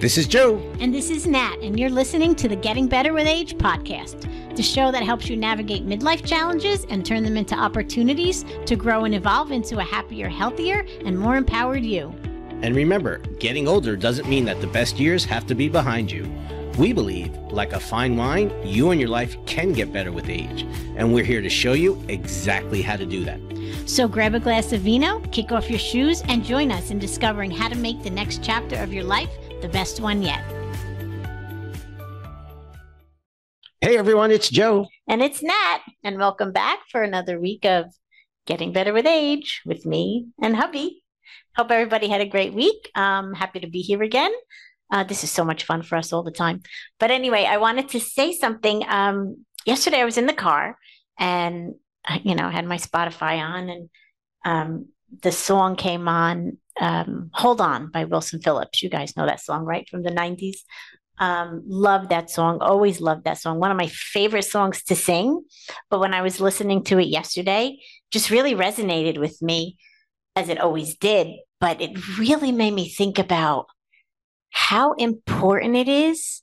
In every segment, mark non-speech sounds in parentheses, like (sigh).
This is Joe. And this is Nat, and you're listening to the Getting Better with Age podcast, the show that helps you navigate midlife challenges and turn them into opportunities to grow and evolve into a happier, healthier, and more empowered you. And remember, getting older doesn't mean that the best years have to be behind you. We believe, like a fine wine, you and your life can get better with age. And we're here to show you exactly how to do that. So grab a glass of vino, kick off your shoes, and join us in discovering how to make the next chapter of your life the best one yet. Hey everyone, it's Joe. And it's Nat. And welcome back for another week of Getting Better with Age with me and hubby. Hope everybody had a great week. Um, happy to be here again. Uh, this is so much fun for us all the time. But anyway, I wanted to say something. Um, yesterday I was in the car and, uh, you know, I had my Spotify on and um, the song came on um, Hold On by Wilson Phillips. You guys know that song, right? From the 90s. Um, love that song. Always loved that song. One of my favorite songs to sing. But when I was listening to it yesterday, just really resonated with me as it always did. But it really made me think about how important it is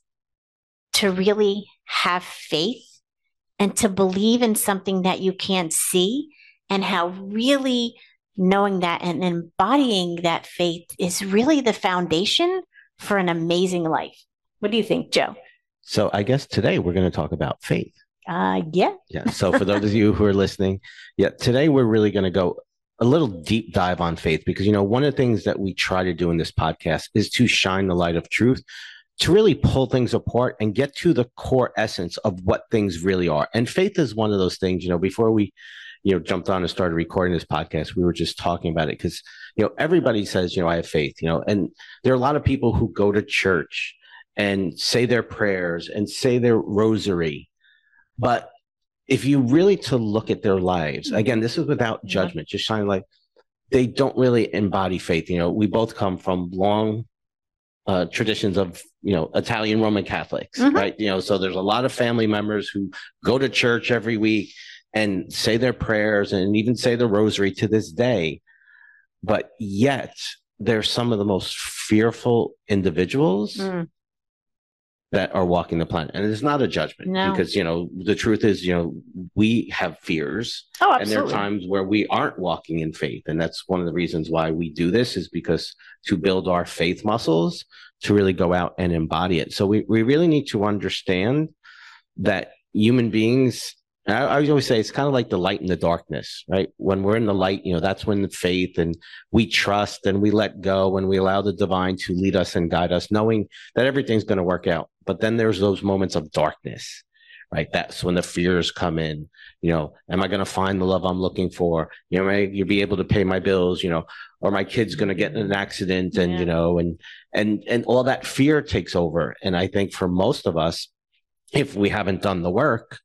to really have faith and to believe in something that you can't see and how really knowing that and embodying that faith is really the foundation for an amazing life. What do you think, Joe? So I guess today we're going to talk about faith. Uh, yeah. Yeah. So for those of you who are listening, yeah, today we're really going to go a little deep dive on faith because, you know, one of the things that we try to do in this podcast is to shine the light of truth, to really pull things apart and get to the core essence of what things really are. And faith is one of those things, you know, before we you know jumped on and started recording this podcast we were just talking about it because you know everybody says you know i have faith you know and there are a lot of people who go to church and say their prayers and say their rosary but if you really to look at their lives again this is without judgment just shining like they don't really embody faith you know we both come from long uh, traditions of you know Italian Roman Catholics, mm-hmm. right? You know, so there's a lot of family members who go to church every week and say their prayers and even say the rosary to this day. But yet, they're some of the most fearful individuals mm. that are walking the planet. And it's not a judgment no. because, you know, the truth is, you know, we have fears. Oh, absolutely. And there are times where we aren't walking in faith. And that's one of the reasons why we do this is because to build our faith muscles, to really go out and embody it. So we, we really need to understand that human beings I, I always say it's kind of like the light and the darkness, right? When we're in the light, you know, that's when the faith and we trust and we let go and we allow the divine to lead us and guide us, knowing that everything's going to work out. But then there's those moments of darkness, right? That's when the fears come in. You know, am I going to find the love I'm looking for? You know, am I, you'll be able to pay my bills, you know, or my kid's going to get in an accident and, yeah. you know, and, and, and all that fear takes over. And I think for most of us, if we haven't done the work,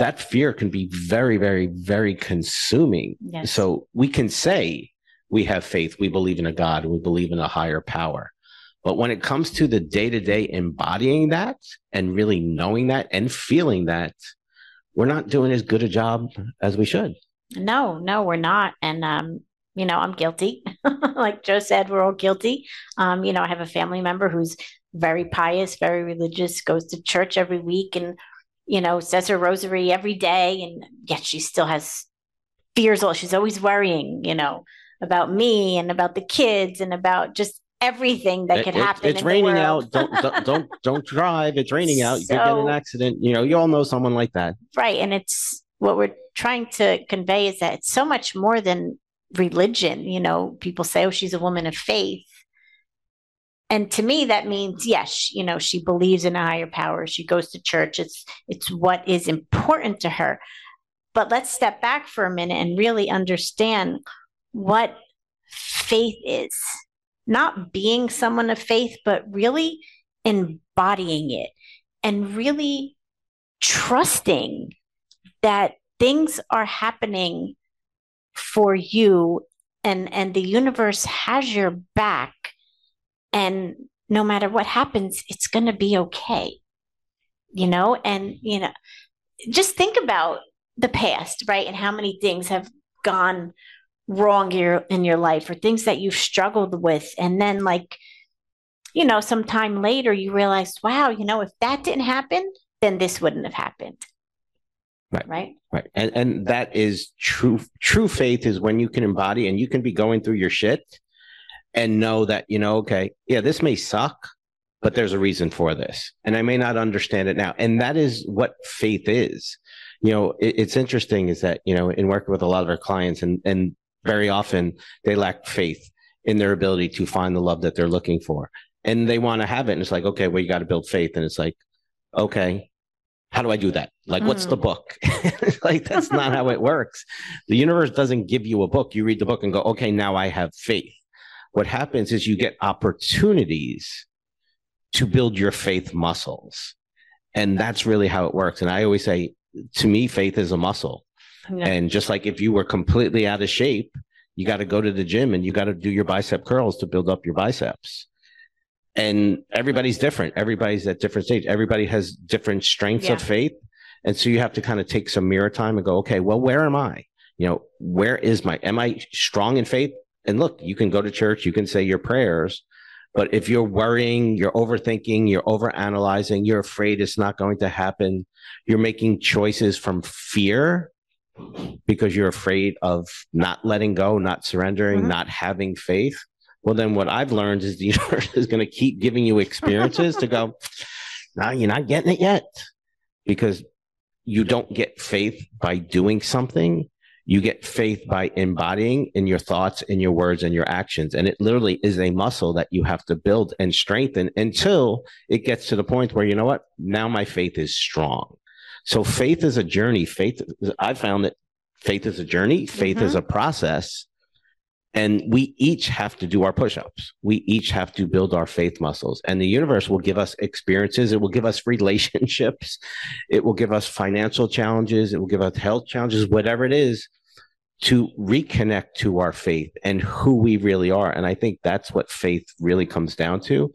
that fear can be very, very, very consuming. Yes. So we can say we have faith, we believe in a God, we believe in a higher power. But when it comes to the day to day embodying that and really knowing that and feeling that, we're not doing as good a job as we should. No, no, we're not. And, um, you know, I'm guilty. (laughs) like Joe said, we're all guilty. Um, you know, I have a family member who's very pious, very religious, goes to church every week and you know, says her rosary every day, and yet she still has fears. All she's always worrying, you know, about me and about the kids and about just everything that could it, happen. It's raining out. Don't, don't don't (laughs) don't drive. It's raining out. You so, could get an accident. You know, you all know someone like that, right? And it's what we're trying to convey is that it's so much more than religion. You know, people say, "Oh, she's a woman of faith," and to me that means yes you know she believes in a higher power. She goes to church. It's it's what is important to her. But let's step back for a minute and really understand what faith is. Not being someone of faith but really embodying it and really trusting that things are happening for you and and the universe has your back and no matter what happens it's going to be okay you know and you know just think about the past right and how many things have gone wrong here in your life or things that you've struggled with and then like you know, sometime later you realize, wow, you know, if that didn't happen, then this wouldn't have happened. Right. Right. Right. And and that is true true faith is when you can embody and you can be going through your shit and know that, you know, okay, yeah, this may suck, but there's a reason for this. And I may not understand it now. And that is what faith is. You know, it, it's interesting is that, you know, in working with a lot of our clients and and very often they lack faith in their ability to find the love that they're looking for. And they want to have it. And it's like, okay, well, you got to build faith. And it's like, okay, how do I do that? Like, mm. what's the hmm. book? (laughs) like, that's not how it works. The universe doesn't give you a book. You read the book and go, okay, now I have faith. What happens is you get opportunities to build your faith muscles. And that's really how it works. And I always say, to me, faith is a muscle. Yeah. And just like if you were completely out of shape, you got to go to the gym and you got to do your bicep curls to build up your biceps. And everybody's different. Everybody's at different stage. Everybody has different strengths yeah. of faith. And so you have to kind of take some mirror time and go, okay, well, where am I? You know, where is my, am I strong in faith? And look, you can go to church, you can say your prayers, but if you're worrying, you're overthinking, you're overanalyzing, you're afraid it's not going to happen, you're making choices from fear because you're afraid of not letting go, not surrendering, mm-hmm. not having faith. Well, then what I've learned is the (laughs) universe is going to keep giving you experiences to go, no, you're not getting it yet because you don't get faith by doing something. You get faith by embodying in your thoughts, in your words, and your actions. And it literally is a muscle that you have to build and strengthen until it gets to the point where, you know what? Now my faith is strong. So faith is a journey. Faith, I found that faith is a journey, faith mm-hmm. is a process. And we each have to do our push ups. We each have to build our faith muscles. And the universe will give us experiences. It will give us (laughs) relationships. It will give us financial challenges. It will give us health challenges, whatever it is, to reconnect to our faith and who we really are. And I think that's what faith really comes down to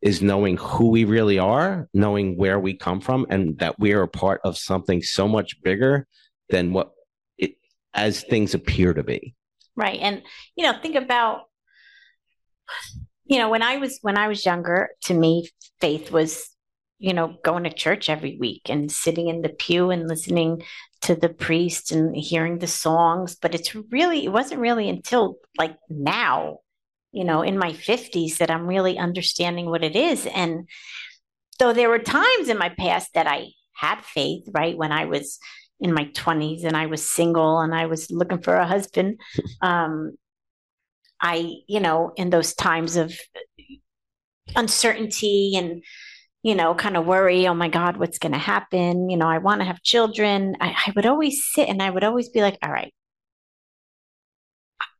is knowing who we really are, knowing where we come from, and that we are a part of something so much bigger than what it as things appear to be. Right. And you know, think about you know, when I was when I was younger, to me, faith was you know, going to church every week and sitting in the pew and listening to the priest and hearing the songs. But it's really, it wasn't really until like now you know, in my 50s that I'm really understanding what it is. And though there were times in my past that I had faith, right? When I was in my 20s and I was single and I was looking for a husband. (laughs) Um, I, you know, in those times of uncertainty and, you know, kind of worry, oh my God, what's going to happen? You know, I want to have children. I, I would always sit and I would always be like, all right,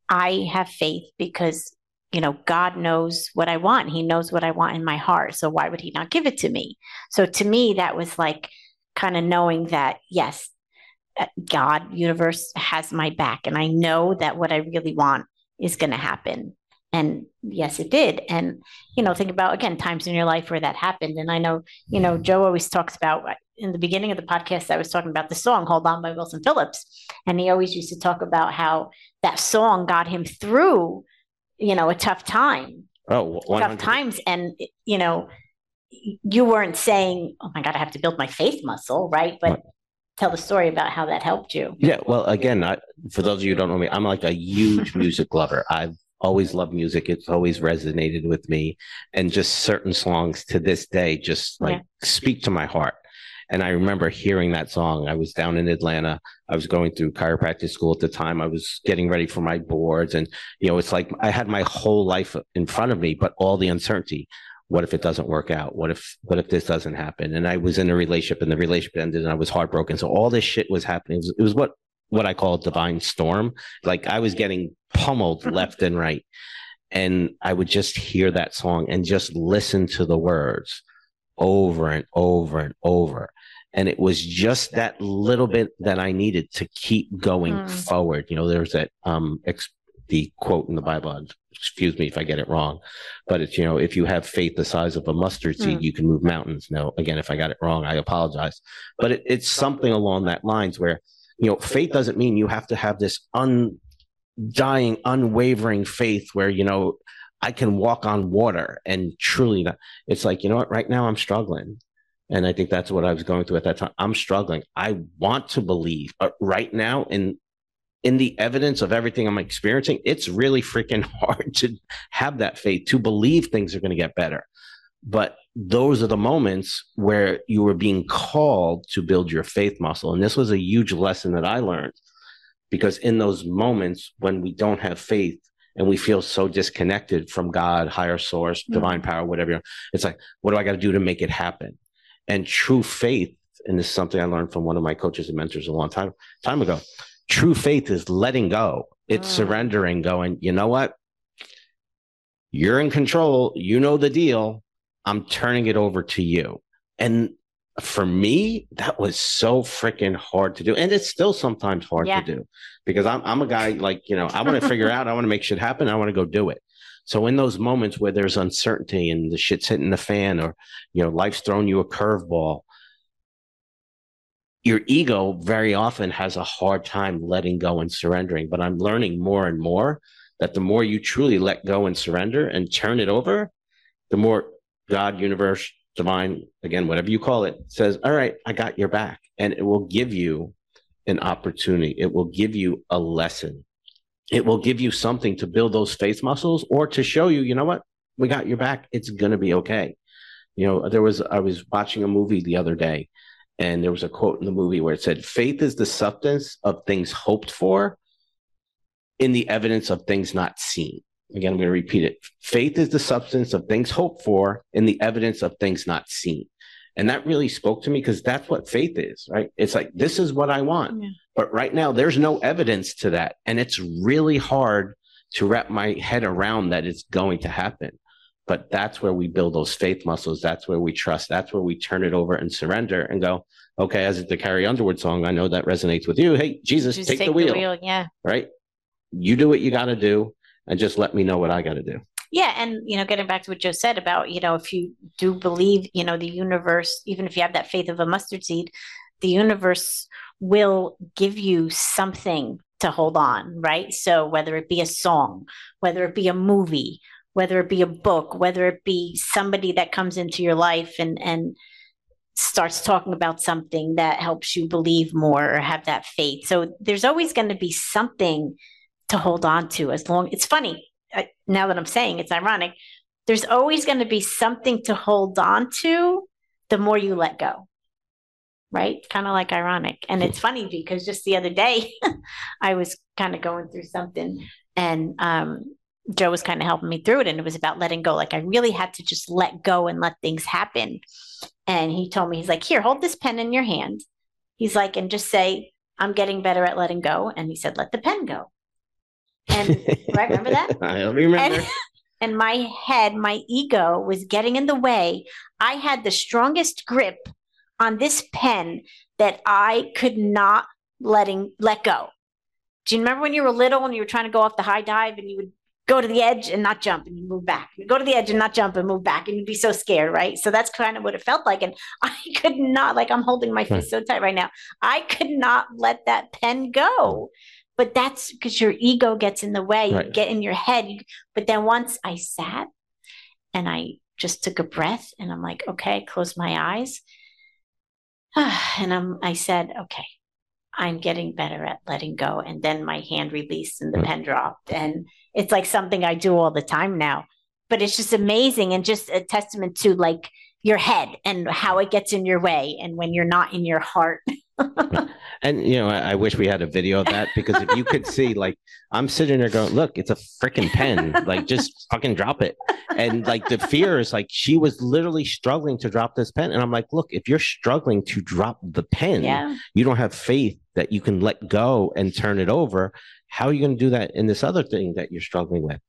I have faith because you know, God knows what I want. He knows what I want in my heart. So why would he not give it to me? So to me, that was like kind of knowing that, yes, uh, God, universe has my back. And I know that what I really want is going to happen. And yes, it did. And, you know, think about again, times in your life where that happened. And I know, you know, Joe always talks about in the beginning of the podcast, I was talking about the song Hold On by Wilson Phillips. And he always used to talk about how that song got him through you know, a tough time. Oh, 100%. tough times. And, you know, you weren't saying, oh my God, I have to build my faith muscle, right? But tell the story about how that helped you. Yeah. Well, again, I, for those of you who don't know me, I'm like a huge (laughs) music lover. I've always loved music. It's always resonated with me. And just certain songs to this day just like yeah. speak to my heart. And I remember hearing that song. I was down in Atlanta. I was going through chiropractic school at the time. I was getting ready for my boards. And, you know, it's like I had my whole life in front of me, but all the uncertainty. What if it doesn't work out? What if, what if this doesn't happen? And I was in a relationship and the relationship ended and I was heartbroken. So all this shit was happening. It was, it was what, what I call a divine storm. Like I was getting pummeled (laughs) left and right. And I would just hear that song and just listen to the words over and over and over. And it was just that little bit that I needed to keep going mm. forward. You know, there's that, um, ex- the quote in the Bible, excuse me if I get it wrong, but it's, you know, if you have faith the size of a mustard seed, mm. you can move mountains. Now, again, if I got it wrong, I apologize, but it, it's something along that lines where, you know, faith doesn't mean you have to have this undying, unwavering faith where, you know, I can walk on water and truly not, it's like, you know what, right now I'm struggling. And I think that's what I was going through at that time. I'm struggling. I want to believe, but right now in in the evidence of everything I'm experiencing, it's really freaking (laughs) hard to have that faith to believe things are going to get better. But those are the moments where you were being called to build your faith muscle. And this was a huge lesson that I learned because in those moments when we don't have faith and we feel so disconnected from God, higher source, mm-hmm. divine power, whatever, it's like, what do I got to do to make it happen? And true faith, and this is something I learned from one of my coaches and mentors a long time time ago. True faith is letting go. It's mm. surrendering, going, you know what? You're in control. You know the deal. I'm turning it over to you. And for me, that was so freaking hard to do. And it's still sometimes hard yeah. to do because I'm, I'm a guy like, you know, I want to figure out, I want to make shit happen. I want to go do it. So in those moments where there's uncertainty and the shit's hitting the fan or, you know, life's thrown you a curveball, your ego very often has a hard time letting go and surrendering. But I'm learning more and more that the more you truly let go and surrender and turn it over, the more God, universe, divine, again, whatever you call it, says, All right, I got your back. And it will give you an opportunity. It will give you a lesson it will give you something to build those faith muscles or to show you, you know what, we got your back. It's going to be okay. You know, there was, I was watching a movie the other day and there was a quote in the movie where it said, faith is the substance of things hoped for in the evidence of things not seen. Again, I'm going to repeat it. Faith is the substance of things hoped for in the evidence of things not seen. And that really spoke to me because that's what faith is, right? It's like, this is what I want. Yeah. But right now, there's no evidence to that. And it's really hard to wrap my head around that it's going to happen. But that's where we build those faith muscles. That's where we trust. That's where we turn it over and surrender and go, okay, as the Carrie Underwood song, I know that resonates with you. Hey, Jesus, take, take, the, wheel. the wheel. Yeah. Right. You do what you got to do and just let me know what I got to do. Yeah, and you know, getting back to what Joe said about you know, if you do believe, you know, the universe, even if you have that faith of a mustard seed, the universe will give you something to hold on, right? So whether it be a song, whether it be a movie, whether it be a book, whether it be somebody that comes into your life and and starts talking about something that helps you believe more or have that faith. So there's always going to be something to hold on to as long it's funny now that I'm saying it's ironic, there's always going to be something to hold on to the more you let go. Right? Kind of like ironic. And it's funny because just the other day, (laughs) I was kind of going through something and um, Joe was kind of helping me through it. And it was about letting go. Like I really had to just let go and let things happen. And he told me, he's like, here, hold this pen in your hand. He's like, and just say, I'm getting better at letting go. And he said, let the pen go. And right, remember that? (laughs) I remember. And, and my head, my ego was getting in the way. I had the strongest grip on this pen that I could not letting let go. Do you remember when you were little and you were trying to go off the high dive and you would go to the edge and not jump and you move back. You go to the edge and not jump and move back and you'd be so scared, right? So that's kind of what it felt like. And (laughs) I could not, like I'm holding my hmm. fist so tight right now. I could not let that pen go but that's because your ego gets in the way. You get in your head. But then once i sat and i just took a breath and i'm like okay close my eyes. (sighs) And i'm i said okay i'm getting better at letting go. And then my hand released and the hmm. pen dropped. And it's like something i do all the time now. But it's just amazing and just a testament to like your head and how it gets in your way and when you're not in your heart (laughs) and you know, I, I, wish we had a video of that because if you could (laughs) see, like, I'm sitting there going, "Look, it's a freaking pen! Like, just fucking drop it!" And like the fear is like she was literally struggling to drop this pen, and I'm like, "Look, if you're struggling to drop the pen, yeah. you don't have faith that you can let go and turn it over. How are you going to do that in this other thing that you're struggling with?"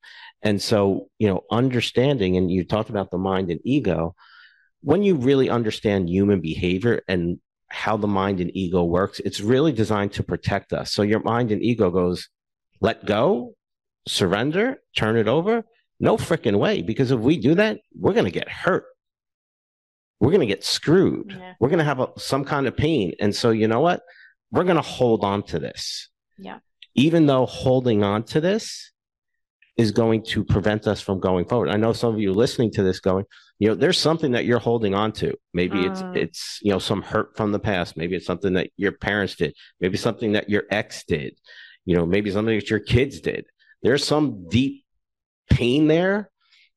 And so, you know, understanding, and you talked about the mind and ego when you really understand human behavior and how the mind and ego works, it's really designed to protect us. So your mind and ego goes, let go, surrender, turn it over. No freaking way. Because if we do that, we're going to get hurt. We're going to get screwed. Yeah. We're going to have a, some kind of pain. And so, you know what? We're going to hold on to this. Yeah. Even though holding on to this is going to prevent us from going forward. I know some of you listening to this going, you know, there's something that you're holding on to. Maybe it's Mm. it's you know some hurt from the past. Maybe it's something that your parents did. Maybe something that your ex did. You know, maybe something that your kids did. There's some deep pain there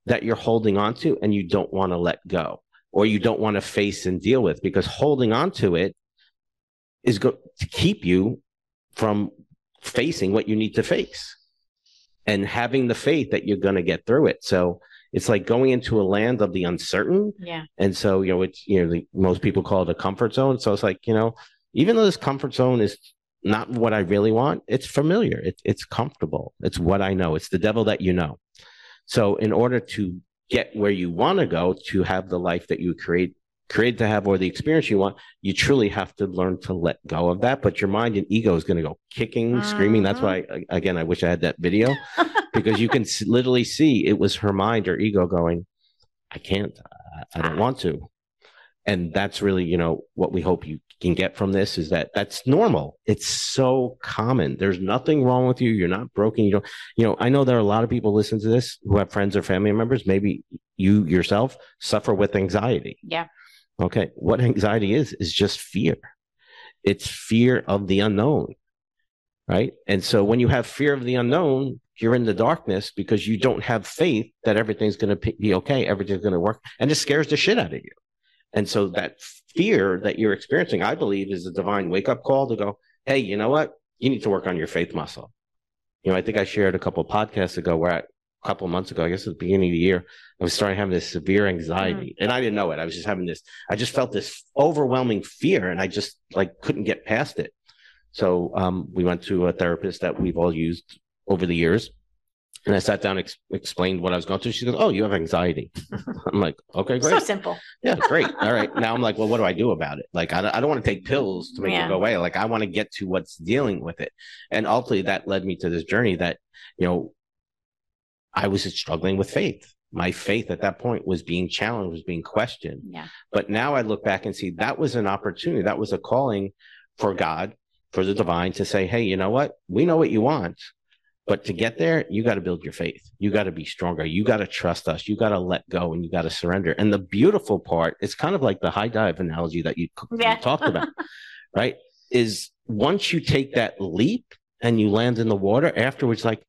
that you're holding on to and you don't want to let go or you don't want to face and deal with because holding on to it is going to keep you from facing what you need to face and having the faith that you're going to get through it. So it's like going into a land of the uncertain. Yeah. And so, you know, it's, you know, the, most people call it a comfort zone. So it's like, you know, even though this comfort zone is not what I really want, it's familiar. It, it's comfortable. It's what I know. It's the devil that you know. So in order to get where you want to go, to have the life that you create, create to have, or the experience you want, you truly have to learn to let go of that. But your mind and ego is going to go kicking, screaming. That's uh-huh. why, again, I wish I had that video because you can literally see it was her mind or ego going, I can't, I, I don't ah. want to. And that's really, you know, what we hope you can get from this is that that's normal. It's so common. There's nothing wrong with you. You're not broken. You don't, you know, I know there are a lot of people listen to this who have friends or family members. Maybe you yourself suffer with anxiety. Yeah. Okay. What anxiety is, is just fear. It's fear of the unknown. Right. And so when you have fear of the unknown, you're in the darkness because you don't have faith that everything's going to be okay. Everything's going to work. And it scares the shit out of you. And so that fear that you're experiencing, I believe, is a divine wake up call to go, hey, you know what? You need to work on your faith muscle. You know, I think I shared a couple podcasts ago where I, couple of months ago, I guess at the beginning of the year, I was starting having this severe anxiety and I didn't know it. I was just having this, I just felt this overwhelming fear and I just like couldn't get past it. So um, we went to a therapist that we've all used over the years. And I sat down, and ex- explained what I was going through. She goes, "Oh, you have anxiety." (laughs) I'm like, "Okay, great." So simple. Yeah, (laughs) great. All right. Now I'm like, well, what do I do about it? Like, I don't, I don't want to take pills to make Yeah. it go away. Like, I want to get to what's dealing with it. And ultimately, that led me to this journey that, you know, I was struggling with faith. My faith at that point was being challenged, was being questioned. Yeah. But now I look back and see that was an opportunity. That was a calling for God, for the divine to say, hey, you know what? We know what you want. But to get there, you got to build your faith. You got to be stronger. You got to trust us. You got to let go and you got to surrender. And the beautiful part, it's kind of like the high dive analogy that you, you talked about, (laughs) right? Is once you take that leap and you land in the water, afterwards, like,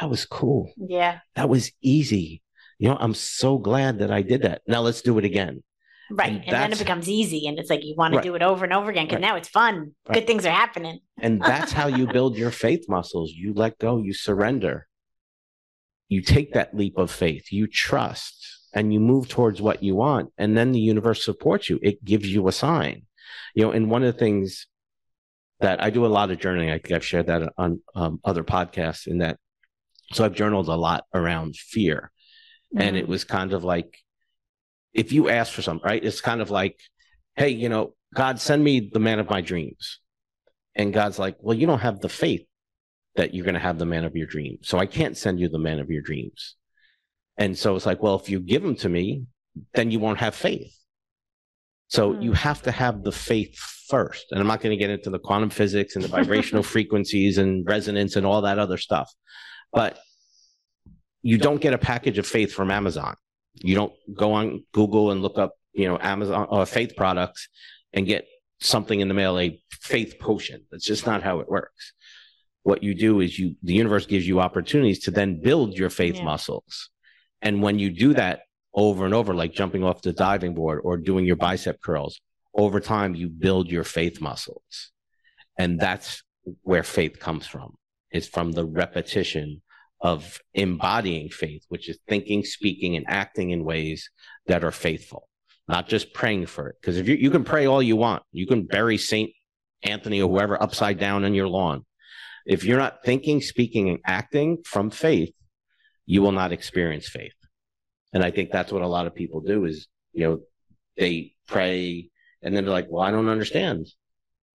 that was cool. Yeah. That was easy. You know, I'm so glad that I did that. Now let's do it again. Right. And And, then it becomes easy and it's like you want to Right. do it over and over again because Right. now it's fun. Right. Good things are happening. And that's how you (laughs) build your faith muscles. You let go, you surrender. You take that leap of faith, you trust, and you move towards what you want. And then the universe supports you. It gives you a sign. You know, and one of the things that I do a lot of journaling, I think I've shared that on um, other podcasts in that. So I've journaled a lot around fear. And it Mhm. was kind of like, if you ask for something, right? It's kind of like, hey, you know, God, send me the man of my dreams. And God's like, well, you don't have the faith that you're going to have the man of your dreams. So I can't send you the man of your dreams. And so it's like, well, if you give him to me, then you won't have faith. So Hmm. you have to have the faith first. And I'm not going to get into the quantum physics and the vibrational (laughs) frequencies and resonance and all that other stuff. But you don't get a package of faith from Amazon. You don't go on Google and look up, you know, Amazon or faith products and get something in the mail, a faith potion. That's just not how it works. What you do is you, the universe gives you opportunities to then build your faith Yeah. muscles. And when you do that over and over, like jumping off the diving board or doing your bicep curls, over time, you build your faith muscles. And that's where faith comes from. It's from the repetition of embodying faith, which is thinking, speaking, and acting in ways that are faithful, not just praying for it. Because if you, you can pray all you want, you can bury Saint Anthony or whoever upside down on your lawn. If you're not thinking, speaking, and acting from faith, you will not experience faith. And I think that's what a lot of people do is, you know, they pray and then they're like, well, I don't understand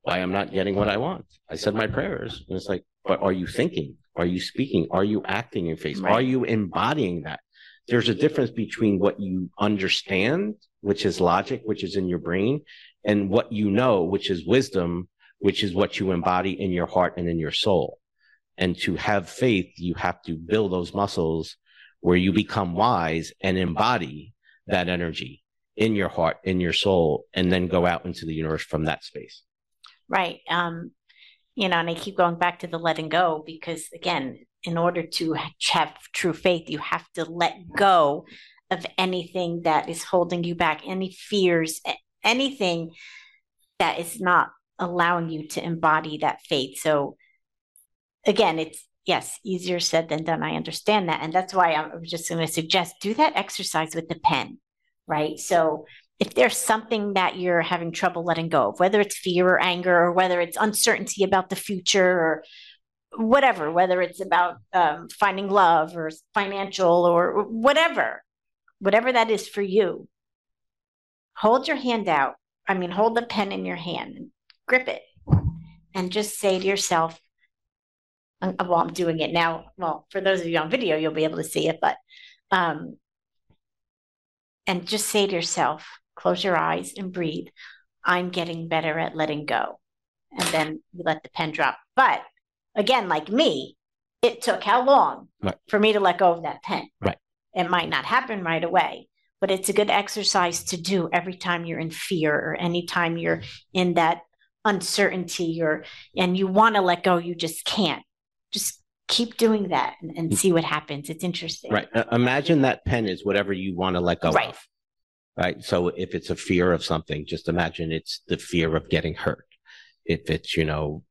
why I'm not getting what I want. I said my prayers. And it's like, but are you thinking? Are you speaking? Are you acting in faith? Right. Are you embodying that? There's a difference between what you understand, which is logic, which is in your brain, and what you know, which is wisdom, which is what you embody in your heart and in your soul. And to have faith, you have to build those muscles where you become wise and embody that energy in your heart, in your soul, and then go out into the universe from that space. Right. Um, you know, and I keep going back to the letting go because, again, in order to have true faith, you have to let go of anything that is holding you back, any fears, anything that is not allowing you to embody that faith. So, again, it's yes, easier said than done. I understand that. And that's why I'm just going to suggest do that exercise with the pen, right? So, if there's something that you're having trouble letting go of, whether it's fear or anger, or whether it's uncertainty about the future or whatever, whether it's about um, finding love or financial or whatever, whatever that is for you, hold your hand out. I mean, hold the pen in your hand and grip it and just say to yourself, well, I'm doing it now. Well, for those of you on video, you'll be able to see it, but, um, and just say to yourself, close your eyes and breathe. I'm getting better at letting go. And then you let the pen drop. But again, like me, it took how long right. for me to let go of that pen? Right. It might not happen right away, but it's a good exercise to do every time you're in fear or anytime you're in that uncertainty or and you want to let go, you just can't. Just keep doing that and, and see what happens. It's interesting. Right. Uh, imagine that pen is whatever you want to let go right. of. Right. So if it's a fear of something, just imagine it's the fear of getting hurt. If it's, you know,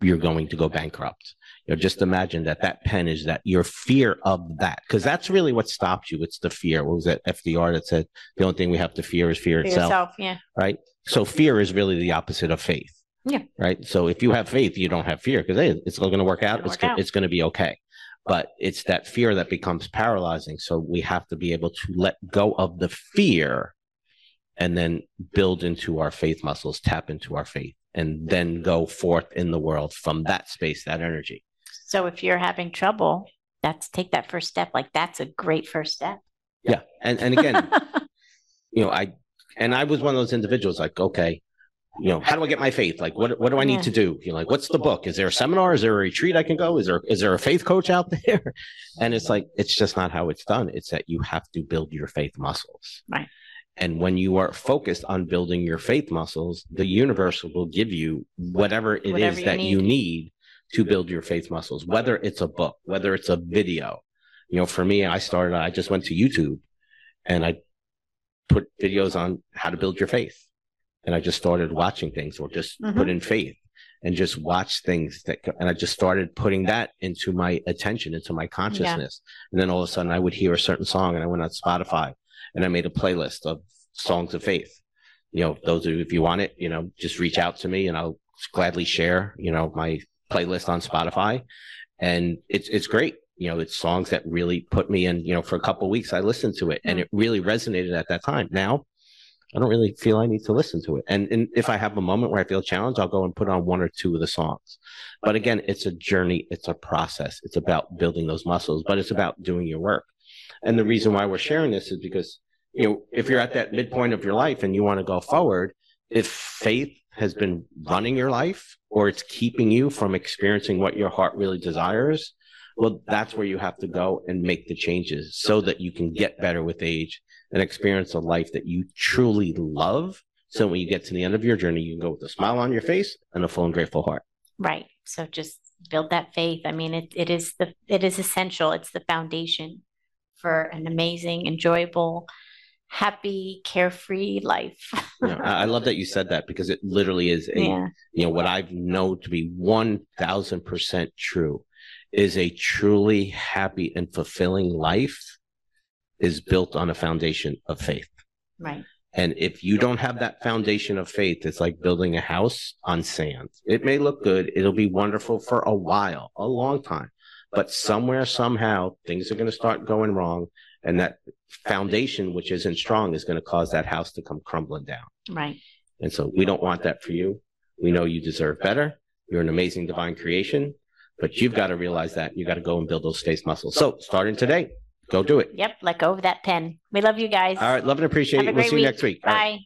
you're going to go bankrupt. You know, just imagine that that pen is that your fear of that, because that's really what stops you. It's the fear. What was that FDR that said the only thing we have to fear is fear, For itself, yourself, yeah. right? So fear is really the opposite of faith. Yeah. Right. So if you have faith, you don't have fear because hey, it's all going to work out. It's work go- out. it's going to be okay. But it's that fear that becomes paralyzing. So we have to be able to let go of the fear and then build into our faith muscles, tap into our faith, and then go forth in the world from that space, that energy. So if you're having trouble, that's take that first step. Like that's a great first step. Yeah. And and again, (laughs) you know, I and I was one of those individuals like, okay, you know, how do I get my faith? Like, what what do I need Yeah. to do? You know, like, what's the book? Is there a seminar? Is there a retreat I can go? Is there is there a faith coach out (laughs) there? And it's like, it's just not how it's done. It's that you have to build your faith muscles. Right. And when you are focused on building your faith muscles, the universe will give you whatever it is Whatever you that you need. need to build your faith muscles, whether it's a book, whether it's a video. You know, for me, I started, I just went to YouTube and I put videos on how to build your faith. And I just started watching things or just Mhm. put in faith and just watch things that, and I just started putting that into my attention, into my consciousness. And then all of a sudden I would hear a certain song and I went on Spotify and I made a playlist of songs of faith. You know, those of you, if you want it, you know, just reach out to me and I'll gladly share, you know, my playlist on Spotify. And it's, it's great. You know, it's songs that really put me in, you know, for a couple of weeks, I listened to it and it really resonated at that time. Now I don't really feel I need to listen to it. And, and if I have a moment where I feel challenged, I'll go and put on one or two of the songs. But again, it's a journey. It's a process. It's about building those muscles, but it's about doing your work. And the reason why we're sharing this is because, you know, if you're at that midpoint of your life and you want to go forward, if faith has been running your life or it's keeping you from experiencing what your heart really desires, well, that's where you have to go and make the changes so that you can get better with age and experience a life that you truly love. So when you get to the end of your journey, you can go with a smile on your face and a full and grateful heart. Right. So just build that faith. I mean, it, it is the it is essential. It's the foundation for an amazing, enjoyable, happy, carefree life. You know, I I love that you said that because it literally is a yeah. you know what I've known to be one thousand percent true is a truly happy and fulfilling life is built on a foundation of faith. Right. And if you don't have that foundation of faith, it's like building a house on sand. It may look good. It'll be wonderful for a while, a long time, but somewhere, somehow things are going to start going wrong. And that foundation, which isn't strong, is going to cause that house to come crumbling down. Right. And so we don't want that for you. We know you deserve better. You're an amazing divine creation, but you've got to realize that you've got to go and build those space muscles. So starting today, go do it. Yep. Let go of that pen. We love you guys. All right. Love and appreciate Have a you. We'll see you week. next week. Bye.